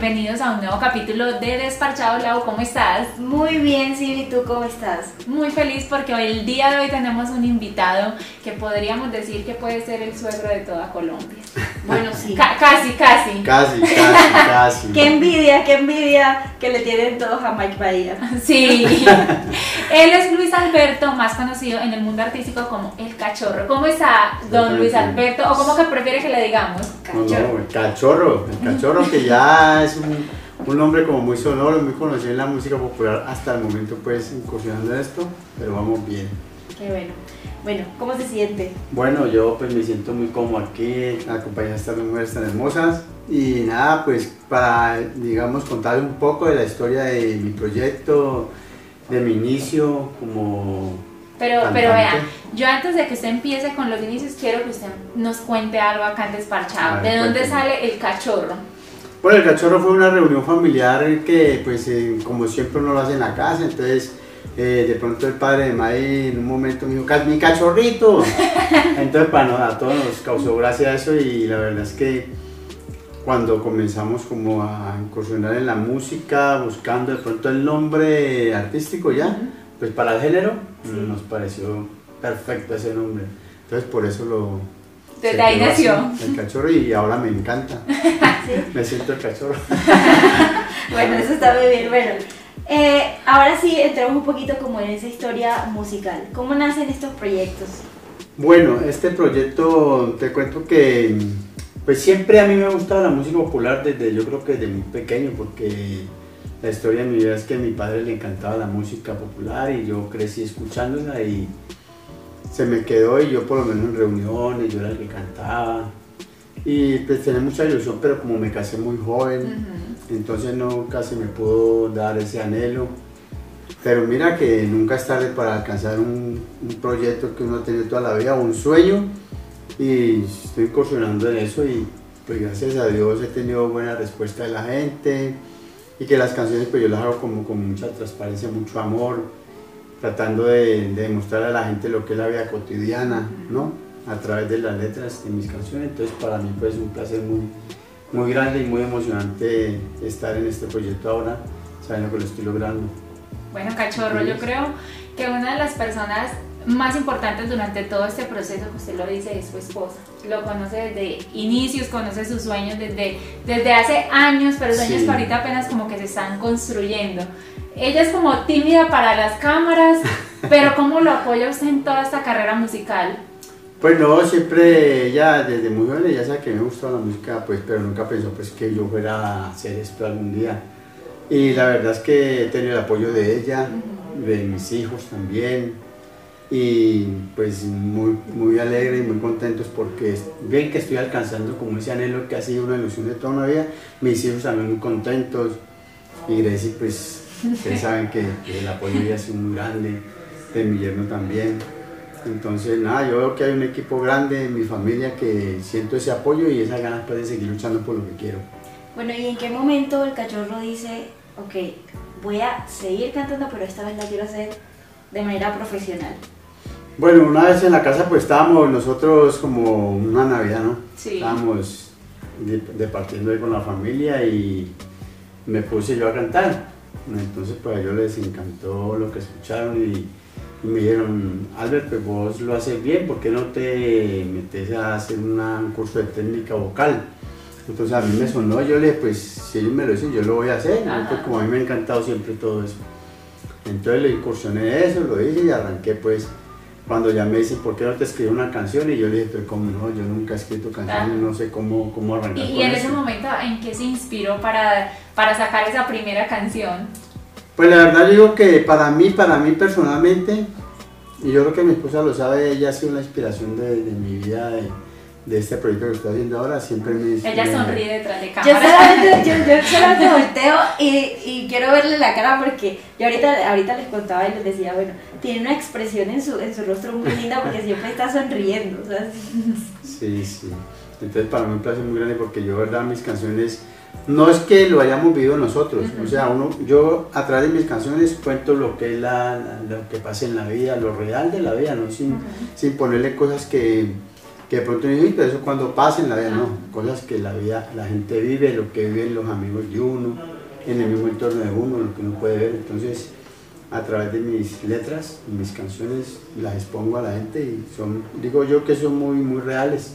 bienvenidos a un nuevo capítulo de Desparchado Lau. ¿Cómo estás? Muy bien, Silvi, ¿tú cómo estás? Muy feliz porque hoy, el día de hoy tenemos un invitado que podríamos decir que puede ser el suegro de toda Colombia. Bueno, sí. Ca- casi, casi. Casi, casi, casi. Qué envidia, qué envidia que le tienen todos a Mike Bahía. Sí. Él es Luis Alberto, más conocido en el mundo artístico como El Cachorro. ¿Cómo está don Luis Alberto? ¿O cómo que prefiere que le digamos? No, no, el cachorro, el cachorro que ya es un, un nombre como muy sonoro, muy conocido en la música popular hasta el momento, pues incursionando en esto, pero vamos bien. Qué bueno. Bueno, ¿cómo se siente? Bueno, yo pues me siento muy cómodo aquí, acompañado de estas mujeres tan hermosas. Y nada, pues para, digamos, contarles un poco de la historia de mi proyecto, de mi inicio como Pero, Cantante. pero vea, yo antes de que usted empiece con los inicios, quiero que usted nos cuente algo acá en Desparchado. A ver, ¿De dónde sale el cachorro? Bueno, el cachorro fue una reunión familiar que, pues, eh, como siempre uno lo hace en la casa, entonces, eh, de pronto el padre de May en un momento me dijo, "Ca- mi cachorrito. Entonces, para no, a todos nos causó gracia eso y la verdad es que cuando comenzamos como a incursionar en la música, buscando de pronto el nombre artístico ya, pues para el género, nos pareció perfecto ese nombre. Entonces, por eso lo... Desde ahí nació. El cachorro y ahora me encanta. Me siento el cachorro. Bueno, eso está muy bien. Bueno, eh, ahora sí entramos un poquito como en esa historia musical. ¿Cómo nacen estos proyectos? Bueno, este proyecto te cuento que pues siempre a mí me ha gustado la música popular desde yo creo que desde muy pequeño porque la historia de mi vida es que a mi padre le encantaba la música popular y yo crecí escuchándola y se me quedó y yo por lo menos en reuniones yo era el que cantaba y pues tenía mucha ilusión pero como me casé muy joven entonces no casi me pudo dar ese anhelo. Pero mira que nunca es tarde para alcanzar un, proyecto que uno ha tenido toda la vida, un sueño, y estoy incursionando en eso y pues gracias a Dios he tenido buena respuesta de la gente y que las canciones pues yo las hago como con mucha transparencia, mucho amor, tratando de, de demostrar a la gente lo que es la vida cotidiana, ¿no? A través de las letras de mis canciones, entonces para mí pues es un placer muy, muy grande y muy emocionante estar en este proyecto ahora, sabiendo que lo estoy logrando. Bueno, cachorro, yo creo que una de las personas más importantes durante todo este proceso, que usted lo dice, es su esposa. Lo conoce desde inicios, conoce sus sueños desde, desde hace años, pero sueños Sí. que ahorita apenas como que se están construyendo. Ella es como tímida para las cámaras, pero ¿cómo lo apoya usted en toda esta carrera musical? Pues no, siempre ella desde muy joven ella sabe que me gusta la música, pues, pero nunca pensó pues que yo fuera a hacer esto algún día. Y la verdad es que he tenido el apoyo de ella, de mis hijos también, y pues muy, muy alegre y muy contentos porque ven que estoy alcanzando como ese anhelo que ha sido una ilusión de toda una vida. Mis hijos también muy contentos, y Gracie pues, ustedes saben que, que el apoyo ella ha sido muy grande, de mi yerno también. Entonces, nada, yo veo que hay un equipo grande en mi familia que siento ese apoyo y esas ganas pues, de seguir luchando por lo que quiero. Bueno, ¿y en qué momento el cachorro dice, ok, voy a seguir cantando, pero esta vez la quiero hacer de manera profesional? Bueno, una vez en la casa pues estábamos nosotros como una Navidad, ¿no? Sí. Estábamos de- departiendo ahí con la familia y me puse yo a cantar. Entonces pues a ellos les encantó lo que escucharon y, y me dijeron, Albert, pues vos lo haces bien, ¿por qué no te metes a hacer una- un curso de técnica vocal? Entonces a mí me sonó, yo le dije, pues si ellos me lo dicen, yo lo voy a hacer. Pues, como a mí me ha encantado siempre todo eso. Entonces le incursioné eso, lo hice y arranqué pues cuando ya me dicen, ¿por qué no te escribí una canción? Y yo le dije, pero cómo no, yo nunca he escrito canciones, no sé cómo, cómo arrancar Y, en eso". ese momento, ¿en qué se inspiró para, para sacar esa primera canción? Pues la verdad digo que para mí, para mí personalmente, y yo creo que mi esposa lo sabe, ella ha sido la inspiración de, de mi vida, de, de este proyecto que estoy haciendo ahora, siempre me... Ella me- sonríe detrás de Yo cámara. solamente, yo, yo solamente volteo y, y quiero verle la cara porque yo ahorita, ahorita les contaba y les decía, bueno, tiene una expresión en su, en su rostro muy linda porque siempre está sonriendo, o sea, Sí, sí. Entonces para mí un placer muy grande porque yo, verdad, mis canciones, no es que lo hayamos vivido nosotros, o sea, uno, yo a través de mis canciones cuento lo que es la, la- lo que pasa en la vida, lo real de la vida, ¿no? Sin, sin ponerle cosas que, que de pronto no pero eso cuando pasa en la vida, no, cosas que la vida, la gente vive, lo que viven los amigos de uno, en el mismo entorno de uno, lo que uno puede ver, entonces a través de mis letras, mis canciones, las expongo a la gente y son, digo yo que son muy, muy reales,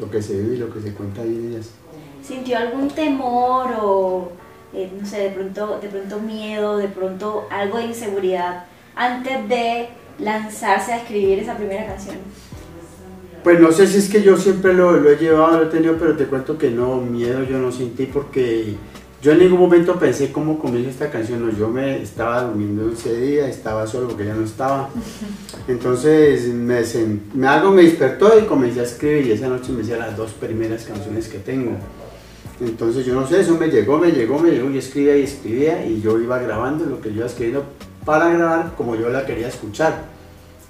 lo que se vive y lo que se cuenta ahí en ellas. ¿Sintió algún temor o, eh, no sé, de pronto, de pronto miedo, de pronto algo de inseguridad antes de lanzarse a escribir esa primera canción? Pues no sé si es que yo siempre lo, lo, he llevado, lo he tenido, pero te cuento que no, miedo yo no sentí porque yo en ningún momento pensé cómo comienza esta canción. No, yo me estaba durmiendo ese día, estaba solo porque ya no estaba. Entonces me, me algo me despertó y comencé a escribir y esa noche me hice las dos primeras canciones que tengo. Entonces yo no sé, eso me llegó, me llegó, me llegó y escribía y escribía y yo iba grabando lo que yo iba escribiendo para grabar como yo la quería escuchar.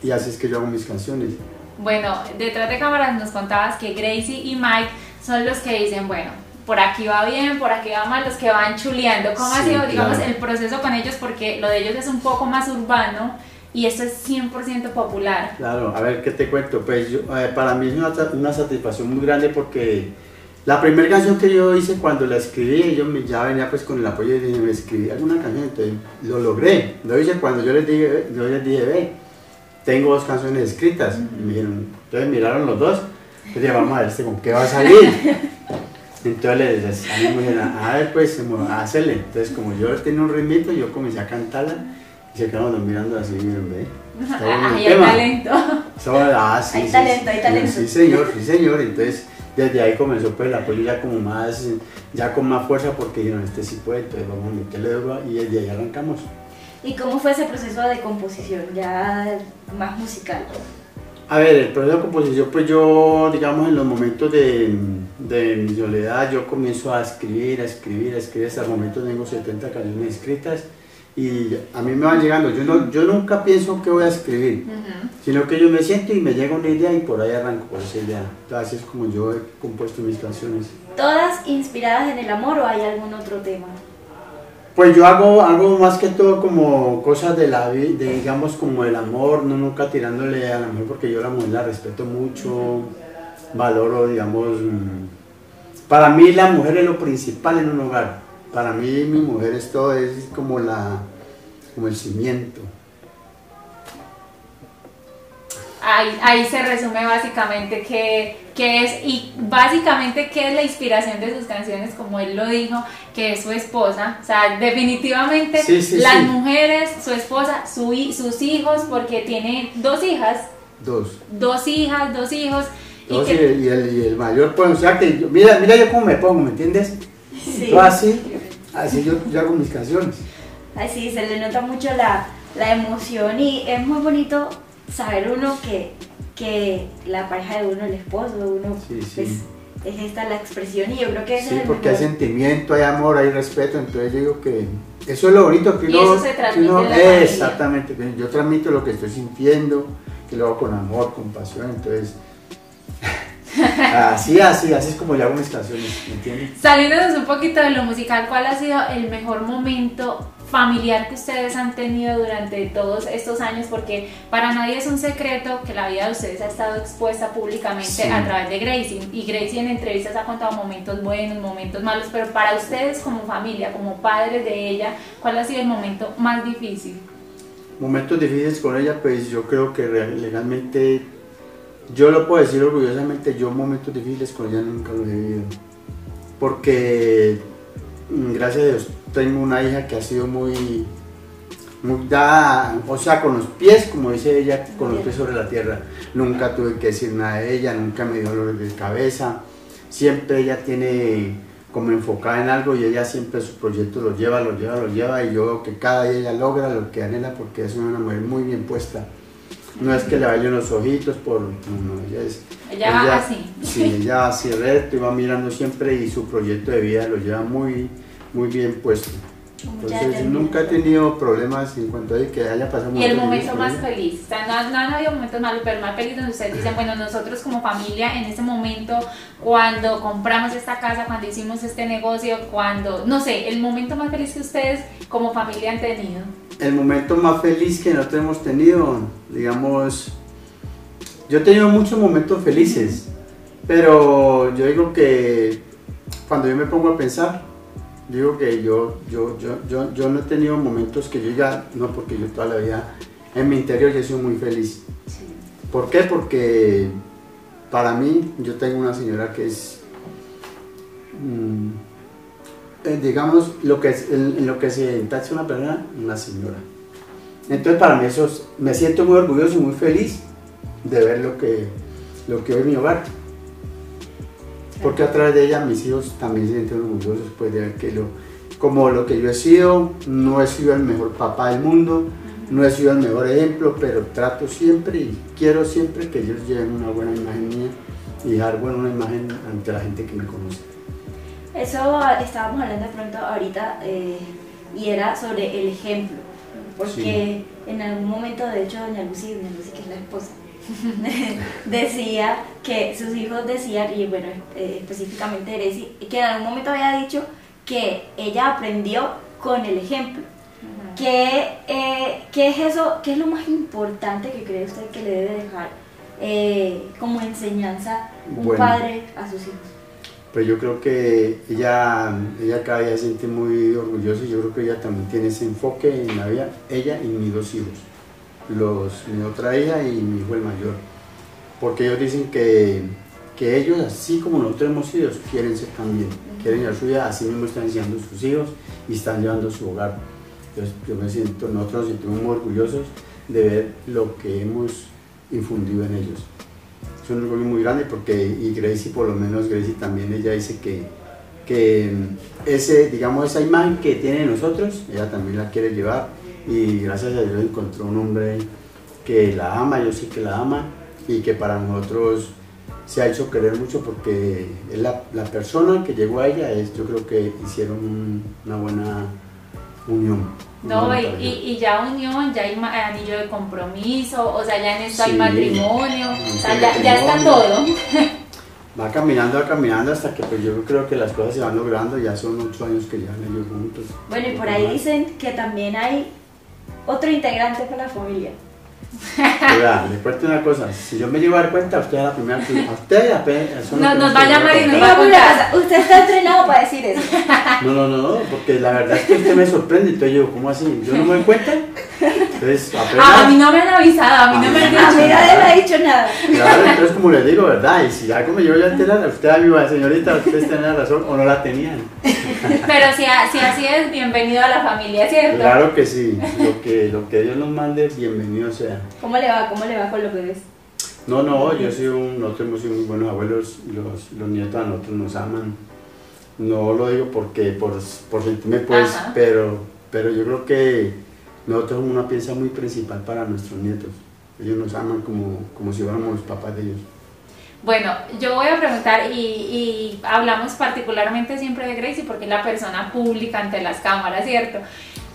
Y así es que yo hago mis canciones. Bueno, detrás de cámaras nos contabas que Gracie y Mike son los que dicen, bueno, por aquí va bien, por aquí va mal, los que van chuleando. ¿Cómo ha sido, digamos, el proceso con ellos? Porque lo de ellos es un poco más urbano y esto es 100% popular. Claro, a ver, ¿qué te cuento? Pues yo, eh, para mí es una, una, satisfacción muy grande porque la primera canción que yo hice cuando la escribí, yo ya venía pues con el apoyo y dije, me escribí alguna canción, entonces lo logré. Lo hice cuando yo les dije, yo les dije, ve, tengo dos canciones escritas. y me dijeron, entonces miraron los dos, entonces dije, vamos a ver este con qué va a salir. Entonces les decía, a ver pues, hacerle. Entonces como yo tenía un ritmito, yo comencé a cantarla y se quedaron mirando así, miren, ve. Ahí hay talento. ah, sí, hay talento, hay talento. Sí, señor, sí, señor. Entonces desde ahí comenzó pues el apoyo ya como más, ya con más fuerza porque dijeron, este sí puede, entonces vamos a meterle duro y desde ahí arrancamos. ¿Y cómo fue ese proceso de composición, ya más musical? A ver, el proceso de composición, pues yo, digamos, en los momentos de, de mi soledad, yo comienzo a escribir, a escribir, a escribir, hasta el momento tengo 70 canciones escritas y a mí me van llegando. Yo, no, yo nunca pienso que voy a escribir, sino que yo me siento y me llega una idea y por ahí arranco por esa idea. Así es como yo he compuesto mis canciones. ¿Todas inspiradas en el amor o hay algún otro tema? Pues yo hago, algo más que todo como cosas de la vida, digamos como el amor, no nunca tirándole a la mujer porque yo la mujer la respeto mucho, valoro, digamos, mm, para mí la mujer es lo principal en un hogar, para mí mi mujer es todo, es como la, como el cimiento. ahí, se resume básicamente qué, es y básicamente qué es la inspiración de sus canciones, como él lo dijo, que es su esposa. O sea, definitivamente las mujeres, su esposa, su, sus hijos, porque tiene dos hijas. Dos. Dos hijas, dos hijos. y, el, mayor, pues, o sea, que mira, mira yo cómo me pongo, ¿me entiendes? Sí. Yo así, así yo, hago mis canciones. Así, se le nota mucho la, la emoción y es muy bonito saber uno que, que la pareja de uno, el esposo de uno, pues, es esta la expresión y yo creo que eso sí, porque hay sentimiento, hay amor, hay respeto, entonces yo digo que eso es lo bonito que uno... Y eso se transmite Exactamente, yo transmito lo que estoy sintiendo, que lo hago con amor, con pasión, entonces... así, así, así es como yo hago mis canciones, ¿me entiendes? Saliéndonos un poquito de lo musical, ¿cuál ha sido el mejor momento familiar que ustedes han tenido durante todos estos años, porque para nadie es un secreto que la vida de ustedes ha estado expuesta públicamente a través de Gracie, y Gracie en entrevistas ha contado momentos buenos, momentos malos, pero para ustedes como familia, como padres de ella, ¿cuál ha sido el momento más difícil? Momentos difíciles con ella, pues yo creo que legalmente, yo lo puedo decir orgullosamente, yo momentos difíciles con ella nunca los he vivido, porque mm, gracias a Dios tengo una hija que ha sido muy, muy dada, o sea, con los pies, como dice ella, con los pies sobre la tierra. Nunca tuve que decir nada de ella, nunca me dio dolor de cabeza. Siempre ella tiene como enfocada en algo y ella siempre sus proyectos los lleva, los lleva, los lleva y yo veo que cada día ella logra lo que anhela porque es una mujer muy bien puesta. No es que le vayan los ojitos por... No, ella es... Ella, va así. Sí, ella así recto y va mirando siempre y su proyecto de vida lo lleva muy muy bien puesto. Entonces nunca he tenido problemas en cuanto a que haya pasado Y el momento más feliz, o sea, no, no, han habido momentos malos, pero más feliz donde ustedes dicen, bueno, nosotros como familia en ese momento, cuando compramos esta casa, cuando hicimos este negocio, cuando, no sé, el momento más feliz que ustedes como familia han tenido. El momento más feliz que nosotros hemos tenido, digamos, yo he tenido muchos momentos felices, Pero yo digo que cuando yo me pongo a pensar, digo que yo, yo, yo, yo, no he tenido momentos que yo diga, no, porque yo toda la vida en mi interior yo soy muy feliz. ¿Por qué? Porque para mí yo tengo una señora que es, mm, eh, digamos, lo que es, en, lo que se tacha una persona, una señora. Entonces para mí eso me siento muy orgulloso y muy feliz de ver lo que, lo que hoy mi hogar. Porque a través de ella mis hijos también se sienten orgullosos pues, de ver que lo, como lo que yo he sido, no he sido el mejor papá del mundo, no he sido el mejor ejemplo, pero trato siempre y quiero siempre que ellos lleven una buena imagen mía y dejar buena imagen ante la gente que me conoce. Eso estábamos hablando de pronto ahorita eh, y era sobre el ejemplo, porque en algún momento, de hecho, doña Lucy, doña Lucy que es la esposa, decía que sus hijos decían, y bueno, eh, específicamente Eresi, que en algún momento había dicho que ella aprendió con el ejemplo. ¿Qué, eh, ¿Qué, es eso? ¿Qué es lo más importante que cree usted que le debe dejar eh, como enseñanza un padre a sus hijos? Pues yo creo que ella, ella cada día se siente muy orgullosa y yo creo que ella también tiene ese enfoque en la vida, ella y mis dos hijos los, mi otra hija y mi hijo el mayor. Porque ellos dicen que, que ellos, así como nosotros hemos sido, quieren ser también. Quieren llevar su vida, así mismo están enseñando sus hijos y están llevando su hogar. Entonces yo me siento, nosotros nos sentimos muy orgullosos de ver lo que hemos infundido en ellos. Es un orgullo muy grande porque, y Gracie por lo menos, Gracie también, ella dice que, que ese, digamos, esa imagen que tiene nosotros, ella también la quiere llevar y gracias a Dios encontró un hombre que la ama, yo sé que la ama y que para nosotros se ha hecho querer mucho porque la, la persona que llegó a ella, es, yo creo que hicieron una buena unión. No, y, y, ya unión, ya hay anillo de compromiso, o sea, ya en esto hay matrimonio, o sea, ya, ya está todo. Va caminando, va caminando hasta que pues yo creo que las cosas se van logrando, ya son ocho años que llevan ellos juntos. Bueno, y por ahí dicen que también hay otro integrante de la familia. Oiga, le cuento una cosa, si yo me llevo a dar cuenta, usted es la primera, a usted apenas... No, nos va a llamar y nos va a contar. Usted está entrenado para decir eso. No, no, no, porque la verdad es que usted me sorprende, entonces yo, ¿cómo así? ¿Yo no me doy cuenta? Entonces, apenas... Ah, a mí no me han avisado, a mí no me han dicho A mí nadie me ha dicho nada. Claro, entonces como les digo, ¿verdad? Y si algo me llevo ya a enterar, usted, amiga, señorita, ustedes tienen razón o no la tenían. Pero si, si así es, bienvenido a la familia, ¿cierto? Claro que sí, lo que, lo que Dios nos mande, bienvenido sea. ¿Cómo le va? ¿Cómo le va con los bebés? No, no, yo soy un, nosotros hemos sido muy buenos abuelos, los, los nietos a nosotros nos aman. No lo digo porque, por, por sentirme pues, pero, pero yo creo que nosotros somos una pieza muy principal para nuestros nietos. Ellos nos aman como, como si fuéramos los papás de ellos. Bueno, yo voy a preguntar y, hablamos particularmente siempre de Gracie porque es la persona pública ante las cámaras, ¿cierto?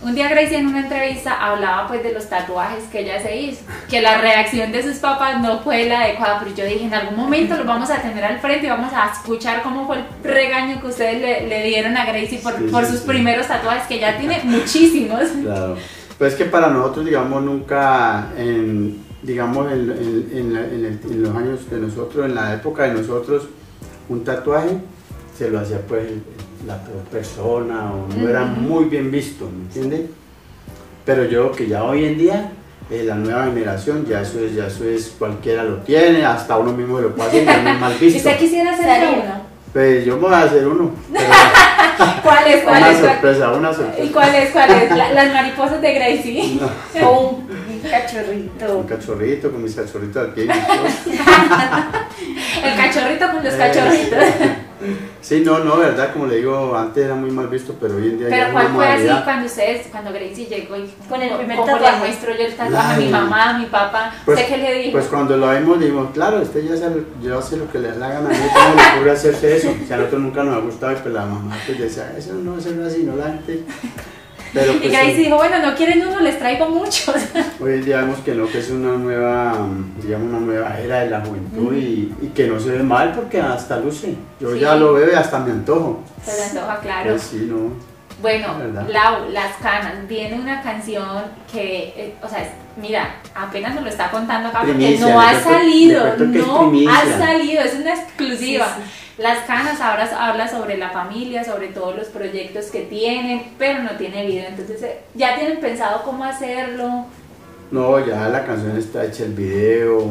Un día Gracie en una entrevista hablaba pues de los tatuajes que ella se hizo, que la reacción de sus papás no fue la adecuada, pero yo dije en algún momento los vamos a tener al frente y vamos a escuchar cómo fue el regaño que ustedes le, dieron a Gracie por, por sus primeros tatuajes, que ya tiene muchísimos. Claro, pues que para nosotros digamos nunca en digamos, en, los años de nosotros, en la época de nosotros, un tatuaje se lo hacía pues la persona o no era muy bien visto, ¿me entiendes? Pero yo que ya hoy en día, eh, la nueva generación, ya eso es, ya eso es, cualquiera lo tiene, hasta uno mismo lo puede hacer, no es mal visto. ¿Y usted quisiera hacer uno? Pues yo me voy a hacer uno. ¿Cuál es? ¿Cuál una es? sorpresa, una sorpresa. ¿Y cuál es? ¿Cuál es? las mariposas de Gracie. No. cachorrito. Un cachorrito con mis cachorritos aquí. el cachorrito con los cachorritos. Sí, no, no, verdad, como le digo, antes era muy mal visto, pero hoy en día Pero ¿cuál fue así cuando ustedes, cuando Gracie llegó y con el primer tatuaje? le muestro yo el tatuaje a mi mamá, a mi papá? Pues, ¿Usted qué le dijo? Pues cuando lo vimos dijimos, claro, usted ya sabe, yo sé lo que le da la gana, a mí cómo le ocurre hacerse eso. O sea, a nosotros nunca nos ha gustado y pues la mamá pues decía, eso no es así, no la gente pero, pues, y Gracie dijo, bueno, no quieren uno, les traigo muchos. Hoy digamos que no, que es una nueva, digamos, una nueva era de la juventud y, y, que no se ve mal porque hasta luce. Yo ya lo veo y hasta me antojo. Se le antoja, claro. Pues sí, no. Bueno, Lau, Las Canas, viene una canción que, eh, o sea, mira, apenas nos lo está contando acá porque no ha salido, no ha salido, es una exclusiva. Las Canas ahora habla sobre la familia, sobre todos los proyectos que tienen, pero no tiene video, entonces eh, ya tienen pensado cómo hacerlo. No, ya la canción está hecha, el video,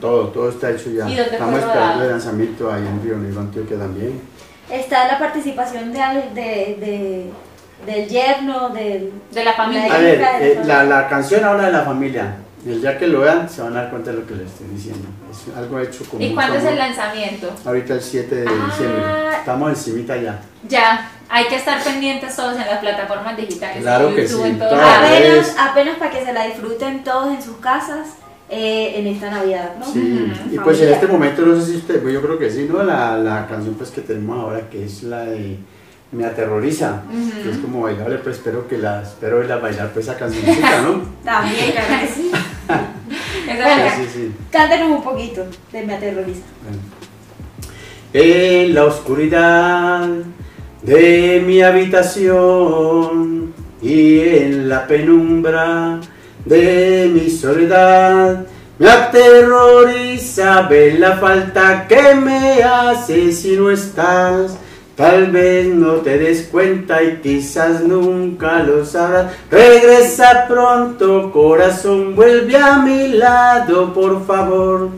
todo, todo está hecho ya. Estamos esperando el lanzamiento ahí en Río Negro, Antioquia también. Está la participación de, de, del yerno, del, de la familia. a ver, eh, la, la, canción habla de la familia. El día que lo vean se van a dar cuenta de lo que les estoy diciendo. Es algo hecho como... ¿Y cuándo es el lanzamiento? Ahorita el 7 de ah. diciembre. Estamos encimita ya. Ya, hay que estar pendientes todos en las plataformas digitales. Claro que sí. apenas, apenas para que se la disfruten todos en sus casas. Eh, en esta Navidad, ¿no? Sí, y pues en este momento no sé si usted, pues yo creo que sí, ¿no? La, la canción pues que tenemos ahora que es la de Me aterroriza, que es como bailable, pues espero que la, espero verla bailar pues esa cancioncita, ¿no? También, claro que sí. Sí, sí. Cántanos un poquito de Me aterroriza. En la oscuridad de mi habitación y en la penumbra de mi soledad. Me aterroriza ver la falta que me hace si no estás. Tal vez no te des cuenta y quizás nunca lo sabrás. Regresa pronto, corazón, vuelve a mi lado, por favor.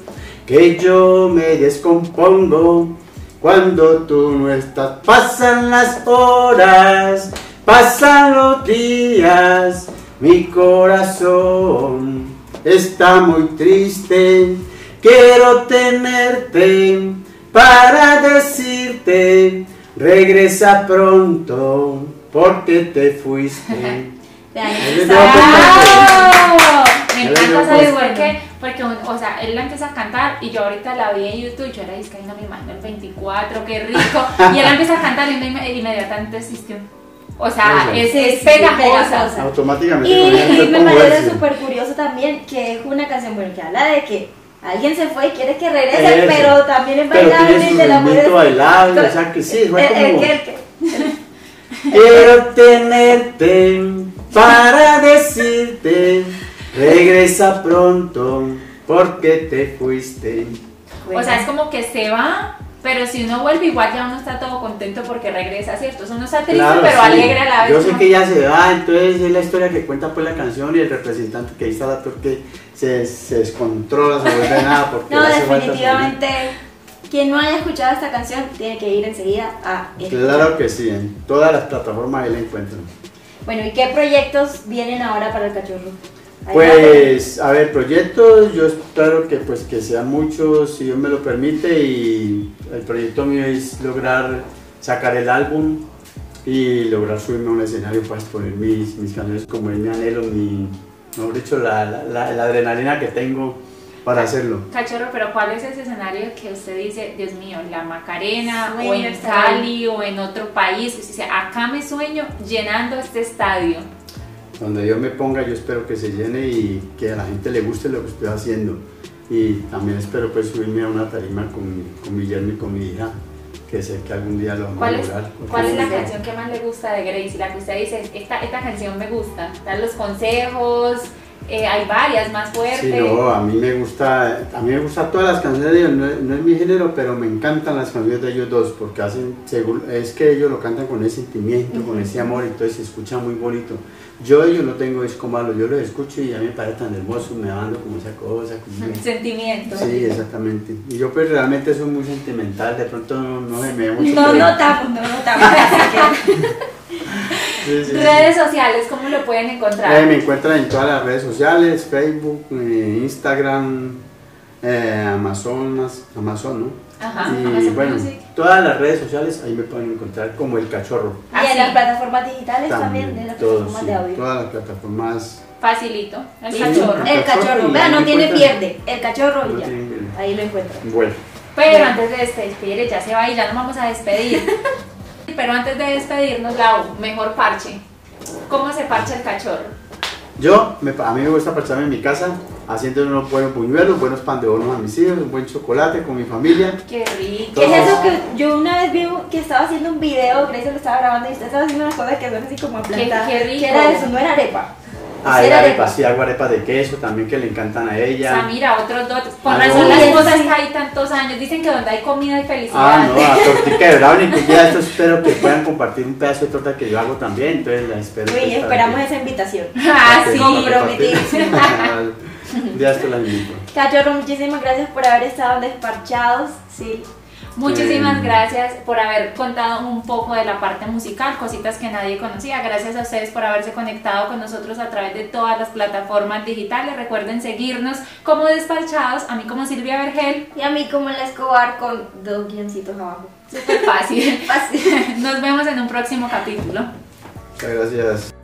Que yo me descompongo cuando tú no estás. Pasan las horas, pasan los días mi corazón está muy triste, quiero tenerte para decirte, regresa pronto, porque te fuiste. Me encanta saber por qué, porque, o sea, él la empieza a cantar y yo ahorita la vi en YouTube y yo era disque, no me imagino el 24, qué rico, y él empieza a cantar y inmediatamente existió. O sea, es, es pegajosa. Automáticamente. Y, me parece súper curioso también que es una canción bueno, que habla de que alguien se fue y quiere que regrese, pero también es bailable de la mujer. bailable, o sea que sí, fue como... Quiero tenerte para decirte, regresa pronto porque te fuiste. O sea, es como que se va pero si uno vuelve, igual ya uno está todo contento porque regresa, ¿cierto? Uno está triste, pero alegre a la vez. Yo sé que ya se va, entonces es la historia que cuenta pues la canción y el representante que ahí está actor que se, se descontrola, se vuelve nada. Porque no, definitivamente, quien no haya escuchado esta canción tiene que ir enseguida a Claro que sí, en todas las plataformas ahí la encuentran. Bueno, ¿y qué proyectos vienen ahora para el cachorro? Pues, a ver, proyectos, yo espero que pues que sean muchos, si Dios me lo permite, y el proyecto mío es lograr sacar el álbum y lograr subirme a un escenario para exponer mis, mis canciones como es mi anhelo, mi, mejor dicho, la, la, la, adrenalina que tengo para hacerlo. Cachorro, pero ¿cuál es ese escenario que usted dice, Dios mío, la Macarena, o en Cali, o en otro país? Usted dice, acá me sueño llenando este estadio donde yo me ponga, yo espero que se llene y que a la gente le guste lo que estoy haciendo. Y también espero pues subirme a una tarima con, con mi yerno y con mi hija, que sé que algún día lo vamos a lograr. ¿Cuál es la canción que más le gusta de Grace? La que usted dice, esta, esta canción me gusta. Dan los consejos, eh, hay varias más fuertes. Sí, no, a mí me gusta, a mí me gustan todas las canciones de ellos, no, es mi género, pero me encantan las canciones de ellos dos, porque hacen, es que ellos lo cantan con ese sentimiento, con ese amor, entonces se escucha muy bonito. Yo ellos no tengo disco malo, yo los escucho y a mí me parece tan hermoso, me dando como esa cosa. Como Sentimiento. Sí, exactamente. Y yo pues realmente soy muy sentimental, de pronto no, me ve mucho. No notamos, no notamos. Redes sociales, ¿cómo lo pueden encontrar? Eh, me encuentran en todas las redes sociales, Facebook, eh, Instagram, eh, Amazon, Amazon, ¿no? Ajá, y bueno, todas las redes sociales ahí me pueden encontrar como el cachorro. Y en las plataformas digitales también, de las plataformas de audio. Todas las plataformas. Facilito, el cachorro. El cachorro, vea, no tiene pierde, el cachorro y ya. Ahí lo encuentran. Bueno. Pero antes de despedir, ya se va y ya nos vamos a despedir. Pero antes de despedirnos, Lau, mejor parche. ¿Cómo se parcha el cachorro? Yo, a mí me gusta parcharme en mi casa haciendo unos buenos buñuelos, buenos pan de horno a mis hijos, un buen chocolate con mi familia. Qué rico. ¿Qué es eso que yo una vez vi que estaba haciendo un video, Grace lo estaba grabando y usted estaba haciendo unas cosas que son así como plantadas? Qué, qué rico. ¿Qué era eso? ¿No era arepa? Ah, era arepa, sí, hago arepas de queso también que le encantan a ella. O sea, mira, otros dos. Por razón las cosas que hay tantos años. Dicen que donde hay comida hay felicidad. Ah, no, a tortica de brownie, que ya esto espero que puedan compartir un pedazo de torta que yo hago también. Entonces la espero. Uy, esperamos esa invitación. Ah, sí, comprometidísimo. Un día esto la invito. Cachorro, muchísimas gracias por haber estado despachados. Sí. Muchísimas gracias por haber contado un poco de la parte musical, cositas que nadie conocía. Gracias a ustedes por haberse conectado con nosotros a través de todas las plataformas digitales. Recuerden seguirnos como despachados, a mí como Silvia Vergel. Y a mí como La Escobar con dos guioncitos abajo. Súper fácil. fácil. Nos vemos en un próximo capítulo. Muchas gracias.